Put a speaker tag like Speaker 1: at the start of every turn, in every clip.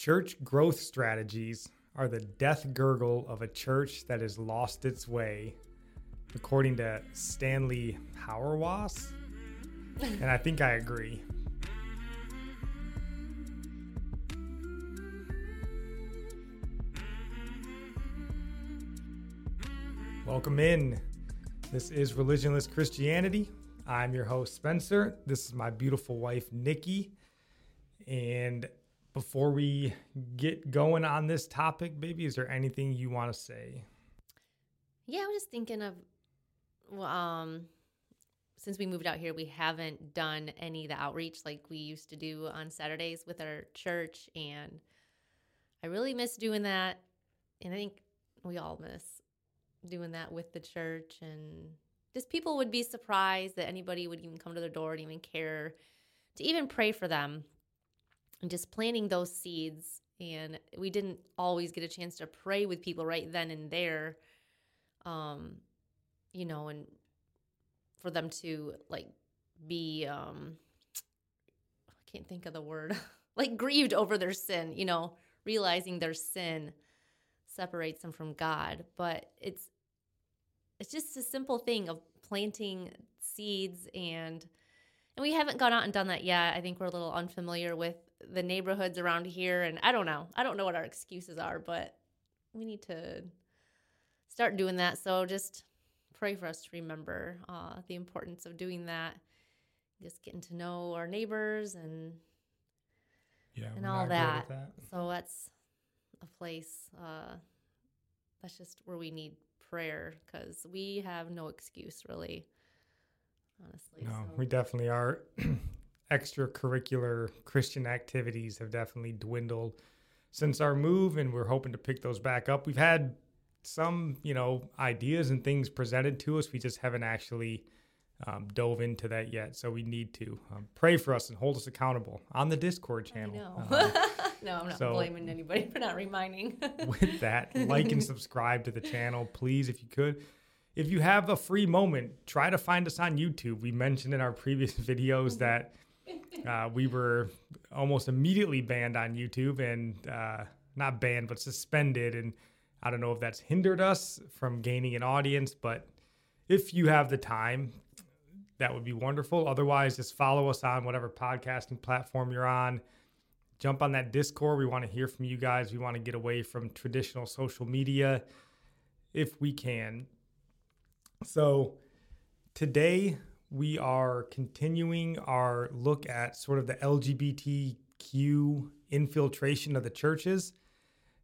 Speaker 1: Church growth strategies are the death gurgle of a church that has lost its way, according to Stanley Hauerwas. and I think I agree. Welcome in. This is Religionless Christianity. I'm your host, Spencer. This is my beautiful wife, Nikki. And before we get going on this topic, baby, is there anything you want to say?
Speaker 2: Yeah, I was just thinking of, well, um, since we moved out here, we haven't done any of the outreach like we used to do on Saturdays with our church, and I really miss doing that. And I think we all miss doing that with the church, and just people would be surprised that anybody would even come to their door and even care to even pray for them and just planting those seeds. And we didn't always get a chance to pray with people right then and there, um, you know, and for them to like be, um, I can't think of the word, like grieved over their sin, you know, realizing their sin separates them from God. But it's, it's just a simple thing of planting seeds and and we haven't gone out and done that yet. I think we're a little unfamiliar with the neighborhoods around here and I don't know. I don't know what our excuses are, but we need to start doing that. So just pray for us to remember uh, the importance of doing that. Just getting to know our neighbors and
Speaker 1: Yeah,
Speaker 2: and all that.
Speaker 1: that.
Speaker 2: So that's a place uh, that's just where we need prayer because we have no excuse really. Honestly,
Speaker 1: No,
Speaker 2: so-
Speaker 1: we definitely are. Extracurricular Christian activities have definitely dwindled since our move, and we're hoping to pick those back up. We've had some, you know, ideas and things presented to us. We just haven't actually um, dove into that yet. So we need to um, pray for us and hold us accountable on the Discord channel. Uh,
Speaker 2: no, I'm not
Speaker 1: so-
Speaker 2: blaming anybody for not reminding.
Speaker 1: with that, like and subscribe to the channel, please, if you could. If you have a free moment, try to find us on YouTube. We mentioned in our previous videos that uh, we were almost immediately banned on YouTube and uh, not banned, but suspended. And I don't know if that's hindered us from gaining an audience, but if you have the time, that would be wonderful. Otherwise, just follow us on whatever podcasting platform you're on. Jump on that Discord. We want to hear from you guys. We want to get away from traditional social media if we can. So, today we are continuing our look at sort of the LGBTQ infiltration of the churches.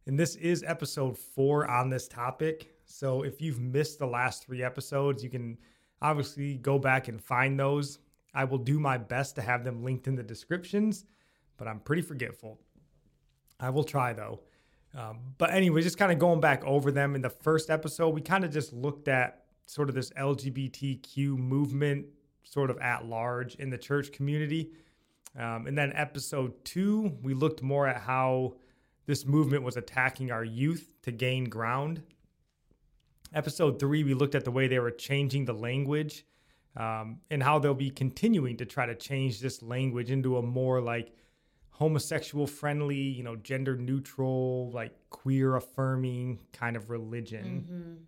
Speaker 1: And this is episode four on this topic. So, if you've missed the last three episodes, you can obviously go back and find those. I will do my best to have them linked in the descriptions, but I'm pretty forgetful. I will try though. Um, but anyway, just kind of going back over them in the first episode, we kind of just looked at sort of this LGBTQ movement, sort of at large in the church community. Um, and then episode two, we looked more at how this movement was attacking our youth to gain ground. Episode three, we looked at the way they were changing the language um, and how they'll be continuing to try to change this language into a more like homosexual friendly, you know, gender neutral, like queer affirming kind of religion.
Speaker 2: Mhm.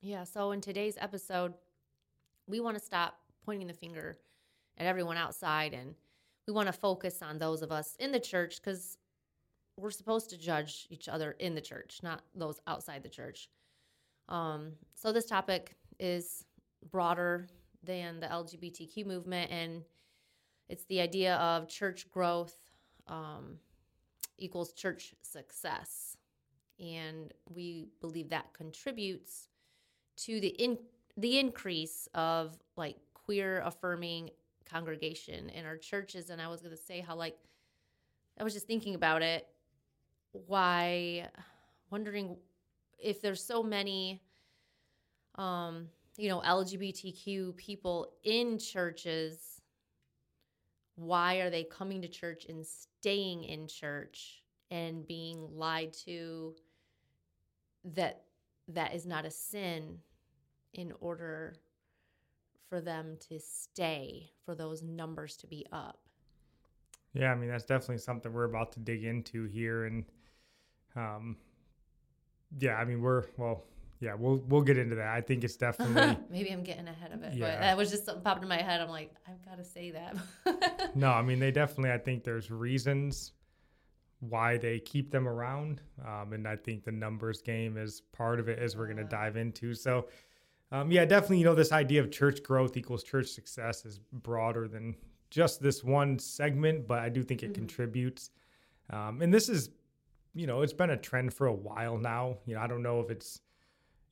Speaker 2: Yeah. So in today's episode, we want to stop pointing the finger at everyone outside and we want to focus on those of us in the church because we're supposed to judge each other in the church, not those outside the church. Um, so this topic is broader than the LGBTQ movement, and it's the idea of church growth um, equals church success, and we believe that contributes to the in the increase of like queer affirming congregation in our churches. And I was going to say how like I was just thinking about it, why wondering if there's so many um you know lgbtq people in churches why are they coming to church and staying in church and being lied to that that is not a sin in order for them to stay for those numbers to be up
Speaker 1: Yeah, I mean that's definitely something we're about to dig into here, and um, yeah, I mean we're well, yeah, we'll we'll get into that. I think it's definitely
Speaker 2: maybe I'm getting ahead of it,
Speaker 1: Yeah.
Speaker 2: but that was just something popped in my head. I'm like, I've got to say that.
Speaker 1: no. I mean they definitely. I think there's reasons why they keep them around, um, and I think the numbers game is part of it, as we're going to dive into. So. Um, yeah, definitely. You know, this idea of church growth equals church success is broader than just this one segment, but I do think it
Speaker 2: Mhm.
Speaker 1: contributes. Um, and this is, you know, it's been a trend for a while now. You know, I don't know if it's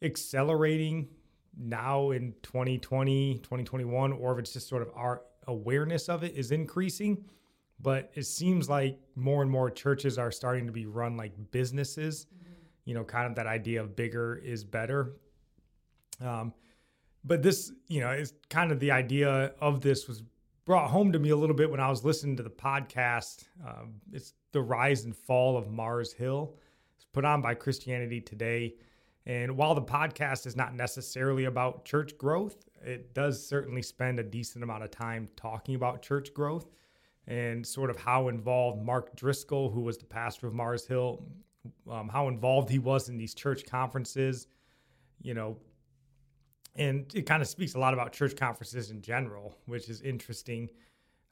Speaker 1: accelerating now in 2020, 2021, or if it's just sort of our awareness of it is increasing. But it seems like more and more churches are starting to be run like businesses, you know, kind of that idea of bigger is better. Um, but this, you know, is kind of the idea of this was brought home to me a little bit when I was listening to the podcast. Um, it's the rise and fall of Mars Hill. It's put on by Christianity Today. And while the podcast is not necessarily about church growth, it does certainly spend a decent amount of time talking about church growth and sort of how involved Mark Driscoll, who was the pastor of Mars Hill, um, how involved he was in these church conferences, you know, and it kind of speaks a lot about church conferences in general, which is interesting.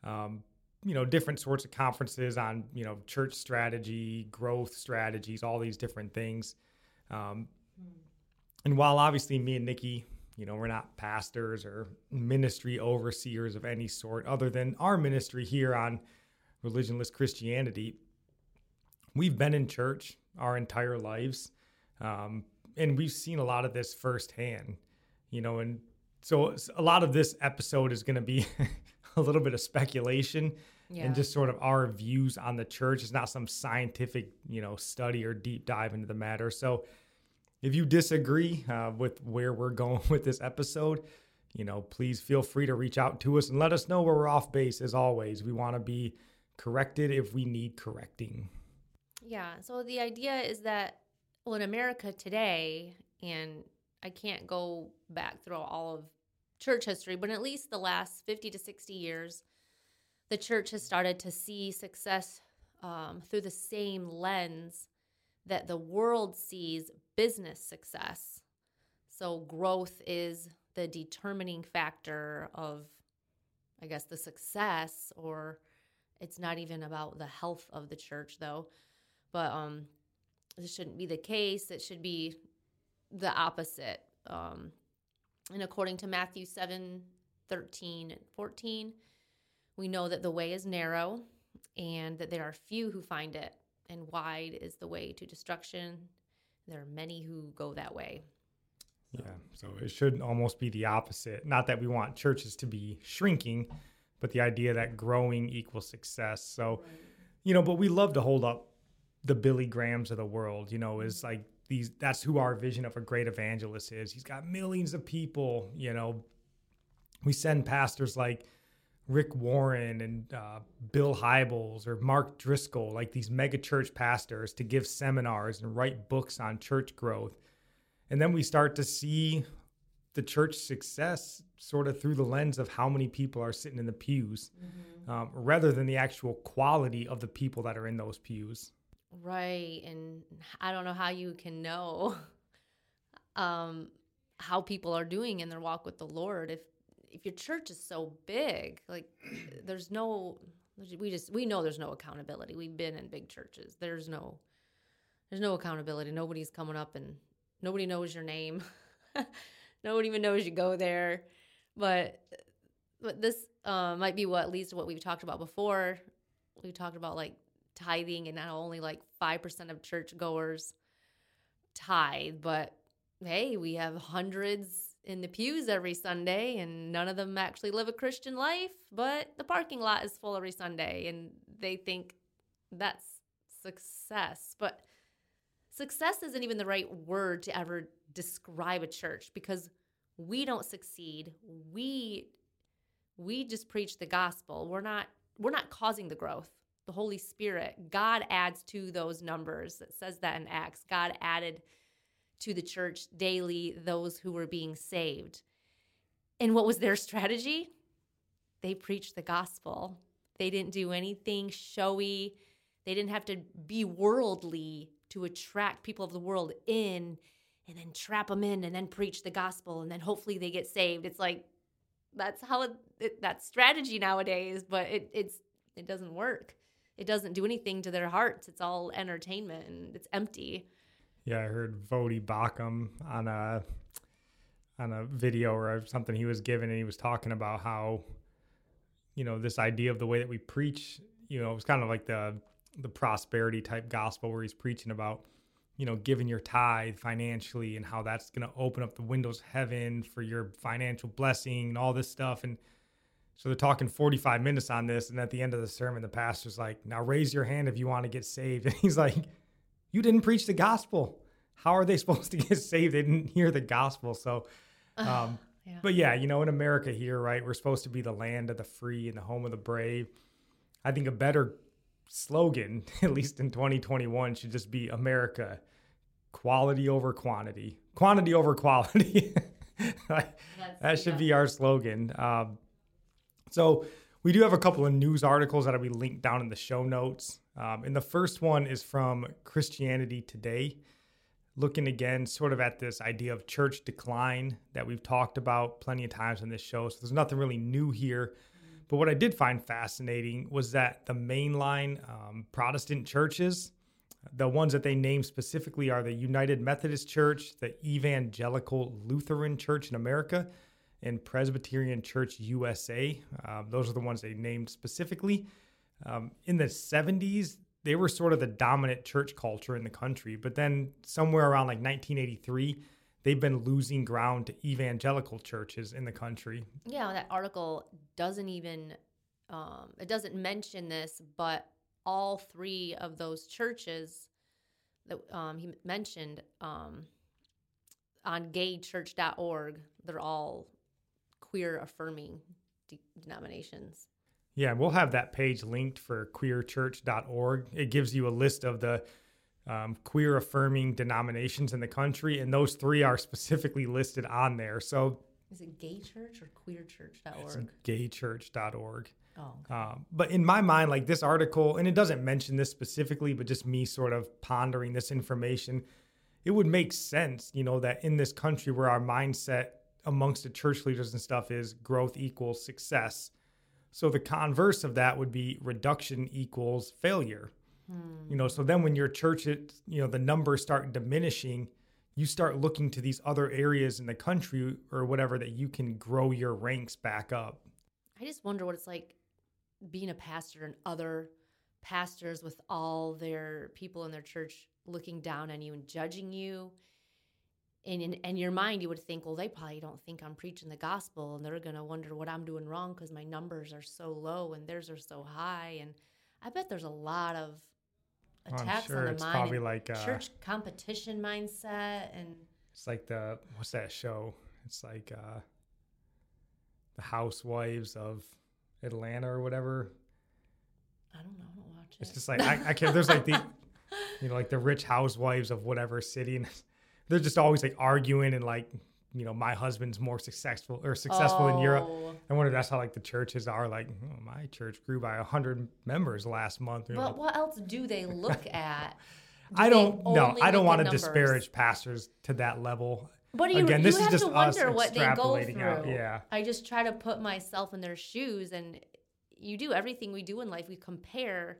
Speaker 1: Um, you know, different sorts of conferences on you know church strategy, growth strategies, all these different things. Um, and while obviously me and Nikki, you know, we're not pastors or ministry overseers of any sort, other than our ministry here on Religionless Christianity, we've been in church our entire lives, um, and we've seen a lot of this firsthand you know and so a lot of this episode is going to be a little bit of speculation
Speaker 2: yeah.
Speaker 1: and just sort of our views on the church it's not some scientific you know study or deep dive into the matter so if you disagree uh, with where we're going with this episode you know please feel free to reach out to us and let us know where we're off base as always we want to be corrected if we need correcting
Speaker 2: Yeah. So the idea is that, well, in America today, and I can't go back through all of church history, but at least the last 50 to 60 years, the church has started to see success um, through the same lens that the world sees business success. So growth is the determining factor of, I guess, the success, or it's not even about the health of the church, though but um this shouldn't be the case it should be the opposite um and according to matthew 7 13 and 14 we know that the way is narrow and that there are few who find it and wide is the way to destruction there are many who go that way
Speaker 1: Yeah. So it should almost be the opposite. Not that we want churches to be shrinking, but the idea that growing equals success. So, you know, but we love to hold up the Billy Grahams of the world, you know, is like these that's who our vision of a great evangelist is. He's got millions of people, you know. We send pastors like Rick Warren and uh, Bill Hybels or Mark Driscoll, like these mega church pastors, to give seminars and write books on church growth. And then we start to see the church success sort of through the lens of how many people are sitting in the pews um, rather than the actual quality of the people that are in those pews.
Speaker 2: Right. And I don't know how you can know um how people are doing in their walk with the Lord if if your church is so big. Like there's no we just we know there's no accountability. We've been in big churches. There's no there's no accountability. Nobody's coming up and nobody knows your name. Nobody even knows you go there. But but this uh, might be what leads to what we've talked about before. We talked about like tithing and not only like 5% of churchgoers tithe, but hey, we have hundreds in the pews every Sunday and none of them actually live a Christian life, but the parking lot is full every Sunday and they think that's success. But success isn't even the right word to ever describe a church because we don't succeed. We we just preach the gospel. We're not we're not causing the growth. The Holy Spirit, God adds to those numbers. It says that in Acts. God added to the church daily those who were being saved. And what was their strategy? They preached the gospel. They didn't do anything showy. They didn't have to be worldly to attract people of the world in and then trap them in and then preach the gospel and then hopefully they get saved. It's like that's how it, it strategy nowadays, but it it's it doesn't work. It doesn't do anything to their hearts. It's all entertainment and it's empty.
Speaker 1: Yeah, I heard Voddie Baucham on a on a video or something he was given, and he was talking about how, you know, this idea of the way that we preach, you know, it was kind of like the the prosperity type gospel where he's preaching about, you know, giving your tithe financially and how that's going to open up the windows of heaven for your financial blessing and all this stuff. And so they're talking 45 minutes on this. And at the end of the sermon, the pastor's like, now raise your hand if you want to get saved. And he's like, you didn't preach the gospel. How are they supposed to get saved? They didn't hear the gospel. So, um, yeah. but yeah, you know, in America here, right, we're supposed to be the land of the free and the home of the brave. I think a better slogan, at least in 2021, should just be America quality over quantity, quantity over quality. that should be our slogan. Um, so, we do have a couple of news articles that'll be linked down in the show notes. Um, and the first one is from Christianity Today, looking again sort of at this idea of church decline that we've talked about plenty of times in this show. So, there's nothing really new here. But what I did find fascinating was that the mainline um, Protestant churches, the ones that they name specifically are the United Methodist Church, the Evangelical Lutheran Church in America, and Presbyterian Church USA. Uh, those are the ones they named specifically. Um, in the 70s, they were sort of the dominant church culture in the country. But then somewhere around like 1983, they've been losing ground to evangelical churches in the country.
Speaker 2: Yeah, that article doesn't even um, it doesn't mention this, but all three of those churches that um, he mentioned um, on gaychurch.org, they're all queer affirming de- denominations.
Speaker 1: Yeah, we'll have that page linked for queerchurch.org. It gives you a list of the um, queer affirming denominations in the country, and those three are specifically listed on there. So,
Speaker 2: is it gay church or queerchurch.org? It's
Speaker 1: gaychurch.org.
Speaker 2: Oh, okay.
Speaker 1: um, but in my mind, like this article, and it doesn't mention this specifically, but just me sort of pondering this information, it would make sense, you know, that in this country where our mindset amongst the church leaders and stuff is growth equals success. So the converse of that would be reduction equals failure. Hmm. You know, so then when your church, it, you know, the numbers start diminishing, you start looking to these other areas in the country or whatever that you can grow your ranks back up.
Speaker 2: I just wonder what it's like being a pastor and other pastors with all their people in their church looking down on you and judging you. And in, in your mind, you would think, well, they probably don't think I'm preaching the gospel and they're going to wonder what I'm doing wrong because my numbers are so low and theirs are so high. And I bet there's a lot of attacks sure on the it's mind. Probably like uh, church competition mindset and
Speaker 1: it's like the what's that show? It's like uh, the Housewives of Atlanta or whatever.
Speaker 2: I don't know. I don't watch it.
Speaker 1: It's just like I, I can't. There's like the you know like the rich housewives of whatever city, and they're just always like arguing and like you know my husband's more successful or successful oh. in Europe. Oh. I wonder if that's how like the churches are. Like oh, my church grew by hundred members last month.
Speaker 2: But like, what else do they look at?
Speaker 1: Do I don't know. I don't want to disparage pastors to that level.
Speaker 2: But you, Again, you this have is just to wonder what they go through. Out. Yeah. I just try to put myself in their shoes, and you do everything we do in life. We compare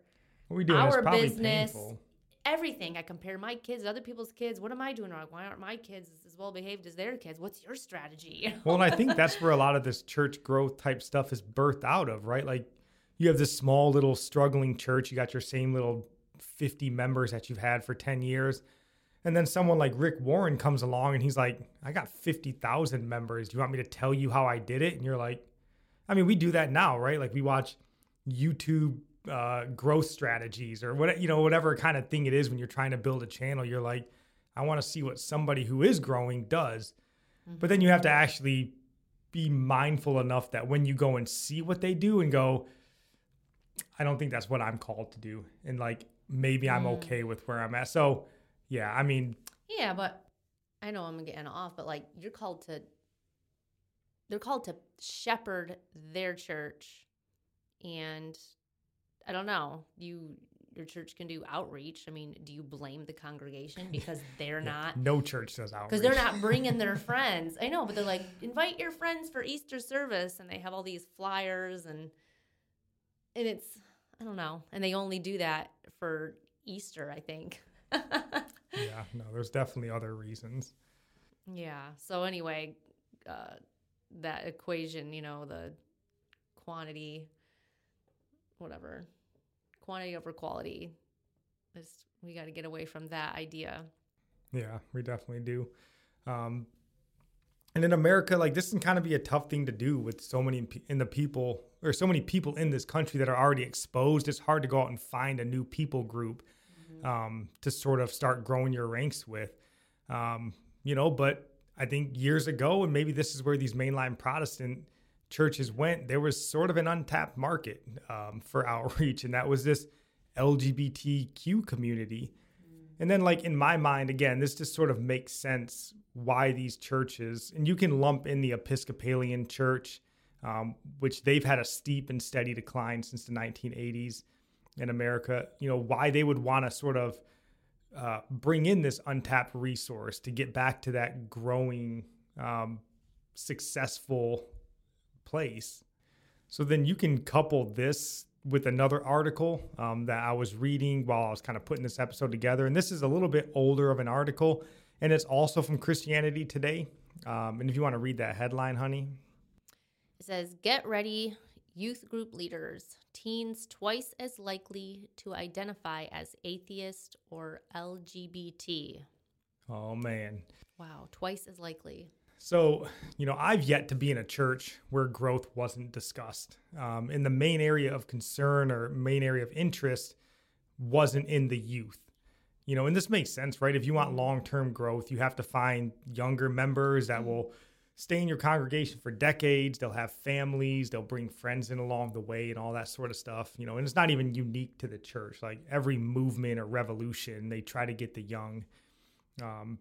Speaker 1: what we do our business, painful
Speaker 2: everything. I compare my kids to other people's kids. What am I doing wrong? Why aren't my kids as well behaved as their kids? What's your strategy?
Speaker 1: well, and I think that's where a lot of this church growth type stuff is birthed out of, right? Like you have this small little struggling church, you got your same little 50 members that you've had for 10 years. And then someone like Rick Warren comes along and he's like, I got 50,000 members. Do you want me to tell you how I did it? And you're like, I mean, we do that now, right? Like we watch YouTube uh, growth strategies or what you know whatever kind of thing it is when you're trying to build a channel you're like i want to see what somebody who is growing does mm-hmm. but then you have to actually be mindful enough that when you go and see what they do and go i don't think that's what i'm called to do and like maybe i'm mm. okay with where i'm at so yeah i mean
Speaker 2: yeah but i know i'm getting off but like you're called to they're called to shepherd their church and I don't know. You your church can do outreach. I mean, do you blame the congregation because they're not
Speaker 1: No church does outreach.
Speaker 2: because they're not bringing their friends. I know, but they're like, invite your friends for Easter service, and they have all these flyers and and it's I don't know, and they only do that for Easter, I think.
Speaker 1: yeah, no, there's definitely other reasons.
Speaker 2: yeah. So anyway, uh, that equation, you know, the quantity, whatever, quantity over quality, is we got to get away from that idea.
Speaker 1: Yeah, we definitely do. Um, and in America, like this can kind of be a tough thing to do with so many in the people or so many people in this country that are already exposed. It's hard to go out and find a new people group um, to sort of start growing your ranks with. Um, you know, but I think years ago, and maybe this is where these mainline Protestant churches went, there was sort of an untapped market um, for outreach, and that was this LGBTQ community. And then, like in my mind, again, this just sort of makes sense why these churches, and you can lump in the Episcopalian Church, um, which they've had a steep and steady decline since the 1980s in America. You know why they would want to sort of uh, bring in this untapped resource to get back to that growing, um, successful place. So then you can couple this with another article um, that I was reading while I was kind of putting this episode together. And this is a little bit older of an article, and it's also from Christianity Today. Um, and if you want to read that headline, honey.
Speaker 2: It says, Get ready, youth group leaders. Teens twice as likely to identify as atheist or LGBT.
Speaker 1: Oh, man.
Speaker 2: Wow, twice as likely.
Speaker 1: So, you know, I've yet to be in a church where growth wasn't discussed. Um, and the main area of concern or main area of interest wasn't in the youth. You know, and this makes sense, right? If you want long term growth, you have to find younger members that will stay in your congregation for decades. They'll have families, they'll bring friends in along the way, and all that sort of stuff. You know, and it's not even unique to the church. Like every movement or revolution, they try to get the young. Um,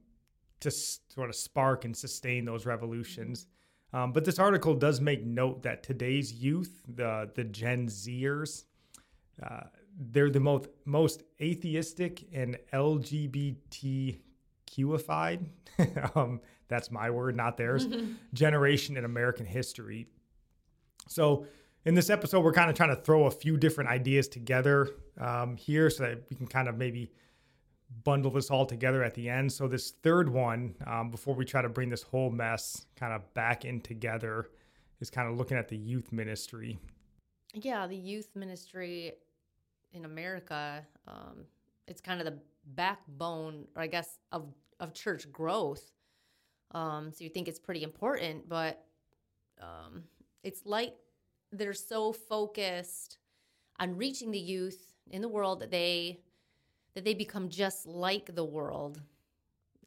Speaker 1: to sort of spark and sustain those revolutions. Um, but this article does make note that today's youth, the the Gen Zers, uh, they're the most most atheistic and LGBTQified. um, that's my word, not theirs. generation in American history. So, in this episode, we're kind of trying to throw a few different ideas together um, here so that we can kind of maybe bundle this all together at the end. So, this third one, um, before we try to bring this whole mess kind of back in together, is kind of looking at the youth ministry.
Speaker 2: Yeah, the youth ministry in America, um, it's kind of the backbone, or I guess, of, of church growth. Um, so you think it's pretty important, but um, it's like they're so focused on reaching the youth in the world that they that they become just like the world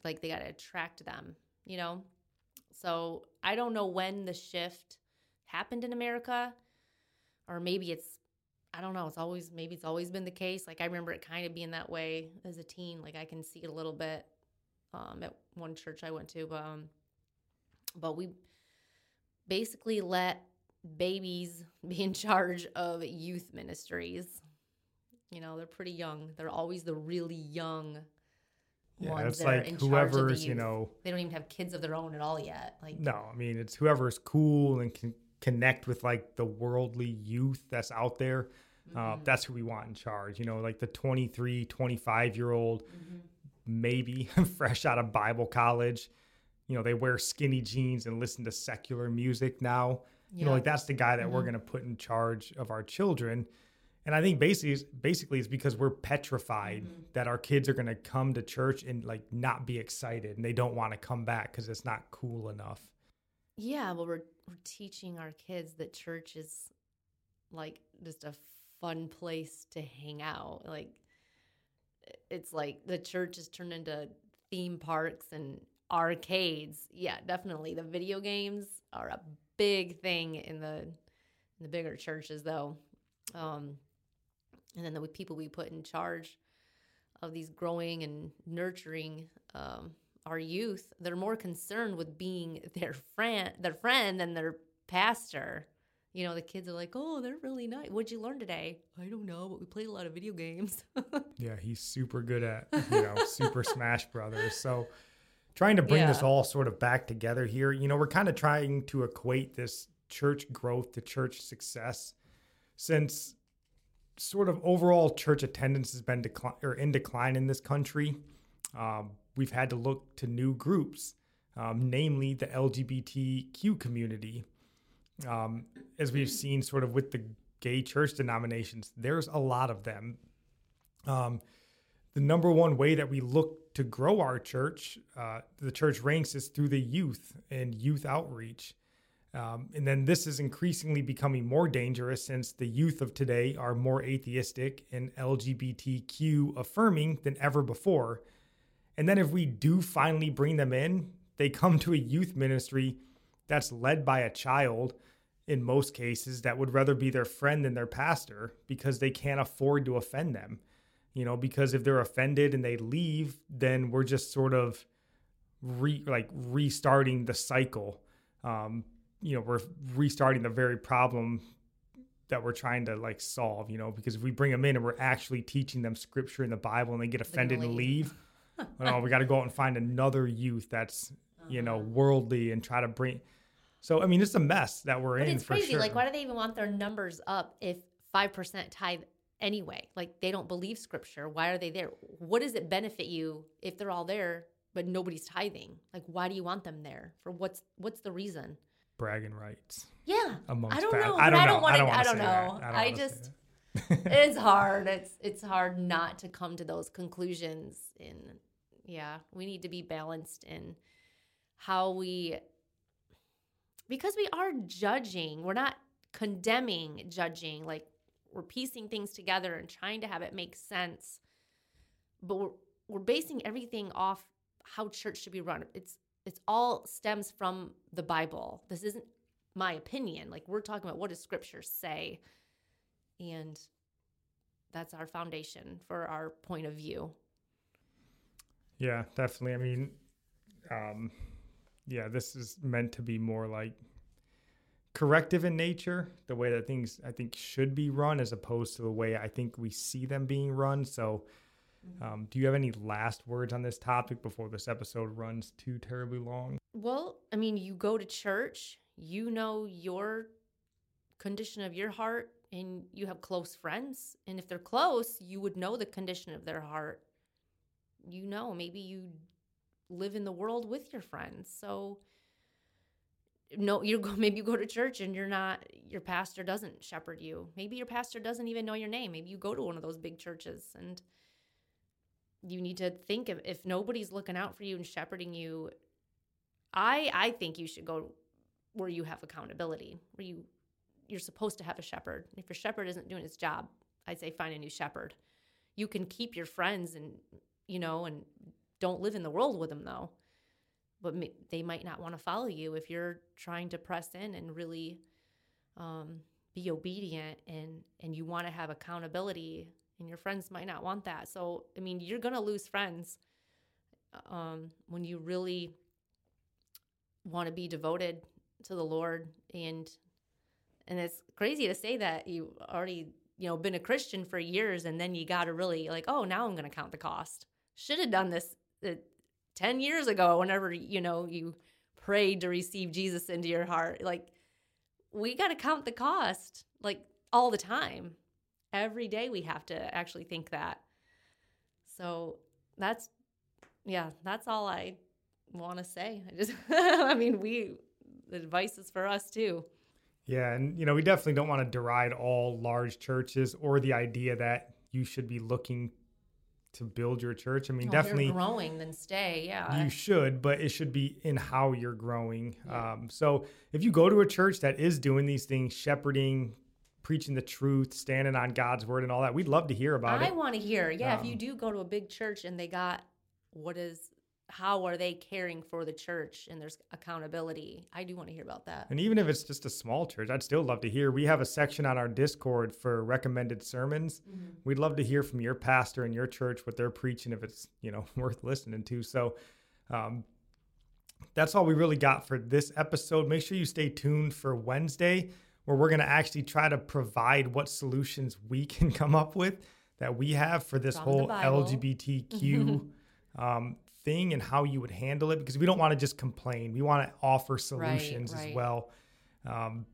Speaker 2: like they got to attract them you know so i don't know when the shift happened in america or maybe it's i don't know it's always maybe it's always been the case like i remember it kind of being that way as a teen like i can see it a little bit um, at one church i went to but um, but we basically let babies be in charge of youth ministries. You know, they're pretty young. They're always the really young
Speaker 1: Yeah,
Speaker 2: ones
Speaker 1: it's
Speaker 2: that are
Speaker 1: like
Speaker 2: in charge of
Speaker 1: you know,
Speaker 2: They don't even have kids of their own at all yet. Like,
Speaker 1: no, I mean, it's whoever's cool and can connect with like the worldly youth that's out there. Uh,
Speaker 2: mhm,
Speaker 1: that's who we want in charge. You know, like the 23, 25 year old,
Speaker 2: mhm.
Speaker 1: maybe fresh out of Bible college. You know, they wear skinny jeans and listen to secular music now. You know, like that's the guy that we're
Speaker 2: Mhm.
Speaker 1: going to put in charge of our children. And I think basically, basically, it's because we're petrified
Speaker 2: Mhm.
Speaker 1: that our kids are going to come to church and like not be excited, and they don't want to come back because it's not cool enough.
Speaker 2: Yeah, well, we're we're teaching our kids that church is like just a fun place to hang out. Like it's like the church is turned into theme parks and arcades. Yeah, definitely. The video games are a big thing in the in the bigger churches though. Um and then the people we put in charge of these growing and nurturing um, our youth, they're more concerned with being their friend, their friend than their pastor. you know, the kids are like, "Oh, they're really nice. What'd you learn today?" I don't know, but we played a lot of video games.
Speaker 1: yeah, he's super good at you know Super Smash Brothers. So trying to bring yeah. this all sort of back together here. You know, we're kind of trying to equate this church growth to church success, since sort of overall church attendance has been decline or in decline in this country. Um, we've had to look to new groups, um, namely the LGBTQ community. Um, as we've seen, sort of with the gay church denominations, there's a lot of them. Um, the number one way that we look to grow our church, uh, the church ranks, is through the youth and youth outreach. Um, and then this is increasingly becoming more dangerous since the youth of today are more atheistic and LGBTQ affirming than ever before. And then if we do finally bring them in, they come to a youth ministry that's led by a child in most cases that would rather be their friend than their pastor because they can't afford to offend them. You know, because if they're offended and they leave, then we're just sort of re like restarting the cycle. Um, you know, we're restarting the very problem that we're trying to like solve, you know, because if we bring them in and we're actually teaching them scripture in the Bible and they get offended and leave, well, we got to go out and find another youth that's, uh-huh. you know, uh-huh. worldly and try to bring so I mean, it's a mess that we're
Speaker 2: but
Speaker 1: in.
Speaker 2: It's crazy.
Speaker 1: Sure.
Speaker 2: Like, why do they even want their numbers up if five percent tithe anyway? Like, they don't believe Scripture. Why are they there? What does it benefit you if they're all there but nobody's tithing? Like, why do you want them there? For what's what's the reason?
Speaker 1: Bragging rights.
Speaker 2: Yeah,
Speaker 1: amongst
Speaker 2: I don't know.
Speaker 1: I don't,
Speaker 2: I
Speaker 1: don't
Speaker 2: want
Speaker 1: to.
Speaker 2: I don't know.
Speaker 1: I, don't
Speaker 2: I just. it's hard. It's it's hard not to come to those conclusions. In yeah, we need to be balanced in how we because we are judging, we're not condemning judging, like we're piecing things together and trying to have it make sense. But we're we're basing everything off how church should be run. It's it's all stems from the Bible. This isn't my opinion. Like we're talking about what does scripture say? And that's our foundation for our point of view.
Speaker 1: Yeah, definitely. I mean, um, yeah, this is meant to be more like corrective in nature, the way that things I think should be run, as opposed to the way I think we see them being run. So, mm-hmm. um, do you have any last words on this topic before this episode runs too terribly long?
Speaker 2: Well, I mean, you go to church, you know your condition of your heart, and you have close friends. And if they're close, you would know the condition of their heart. You know, maybe you live in the world with your friends. So no you go maybe you go to church and you're not your pastor doesn't shepherd you. Maybe your pastor doesn't even know your name. Maybe you go to one of those big churches and you need to think of if nobody's looking out for you and shepherding you I I think you should go where you have accountability, where you you're supposed to have a shepherd. If your shepherd isn't doing his job, I'd say find a new shepherd. You can keep your friends and you know and don't live in the world with them though. But they might not want to follow you if you're trying to press in and really um, be obedient and and you want to have accountability and your friends might not want that. So I mean, you're gonna lose friends um, when you really want to be devoted to the Lord and and it's crazy to say that you already you know been a Christian for years and then you got to really like oh now I'm going to count the cost. Should have done this uh, 10 years ago whenever you know you prayed to receive Jesus into your heart like we got to count the cost like all the time every day we have to actually think that so that's yeah that's all i want to say i just i mean we the advice is for us too
Speaker 1: yeah and you know we definitely don't want to deride all large churches or the idea that you should be looking to build your church. I mean, well, definitely
Speaker 2: growing, then stay. Yeah,
Speaker 1: you should, but it should be in how you're growing. Yeah. Um, so if you go to a church that is doing these things, shepherding, preaching the truth, standing on God's word, and all that, we'd love to hear about
Speaker 2: I
Speaker 1: it.
Speaker 2: I want to hear. Yeah, um, if you do go to a big church and they got what is how are they caring for the church and there's accountability? I do want to hear about that.
Speaker 1: And even if it's just a small church i'd still love to hear. We have a section on our discord for recommended sermons. Mm-hmm. we'd love to hear from your pastor and your church what they're preaching if it's you know worth listening to. So um, that's all we really got for this episode. Make sure you stay tuned for wednesday where we're going to actually try to provide what solutions we can come up with that we have for this
Speaker 2: From
Speaker 1: whole. LGBTQ um, thing and how you would handle it because we don't want to just complain. We want to offer solutions as
Speaker 2: right.
Speaker 1: well. Um,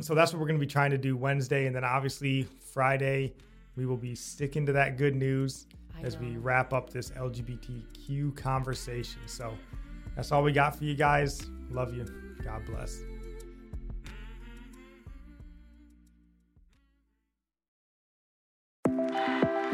Speaker 1: So that's what we're going to be trying to do Wednesday. And then obviously Friday, we will be sticking to that good news
Speaker 2: I
Speaker 1: as we wrap up this LGBTQ conversation. So that's all we got for you guys. Love you. God bless.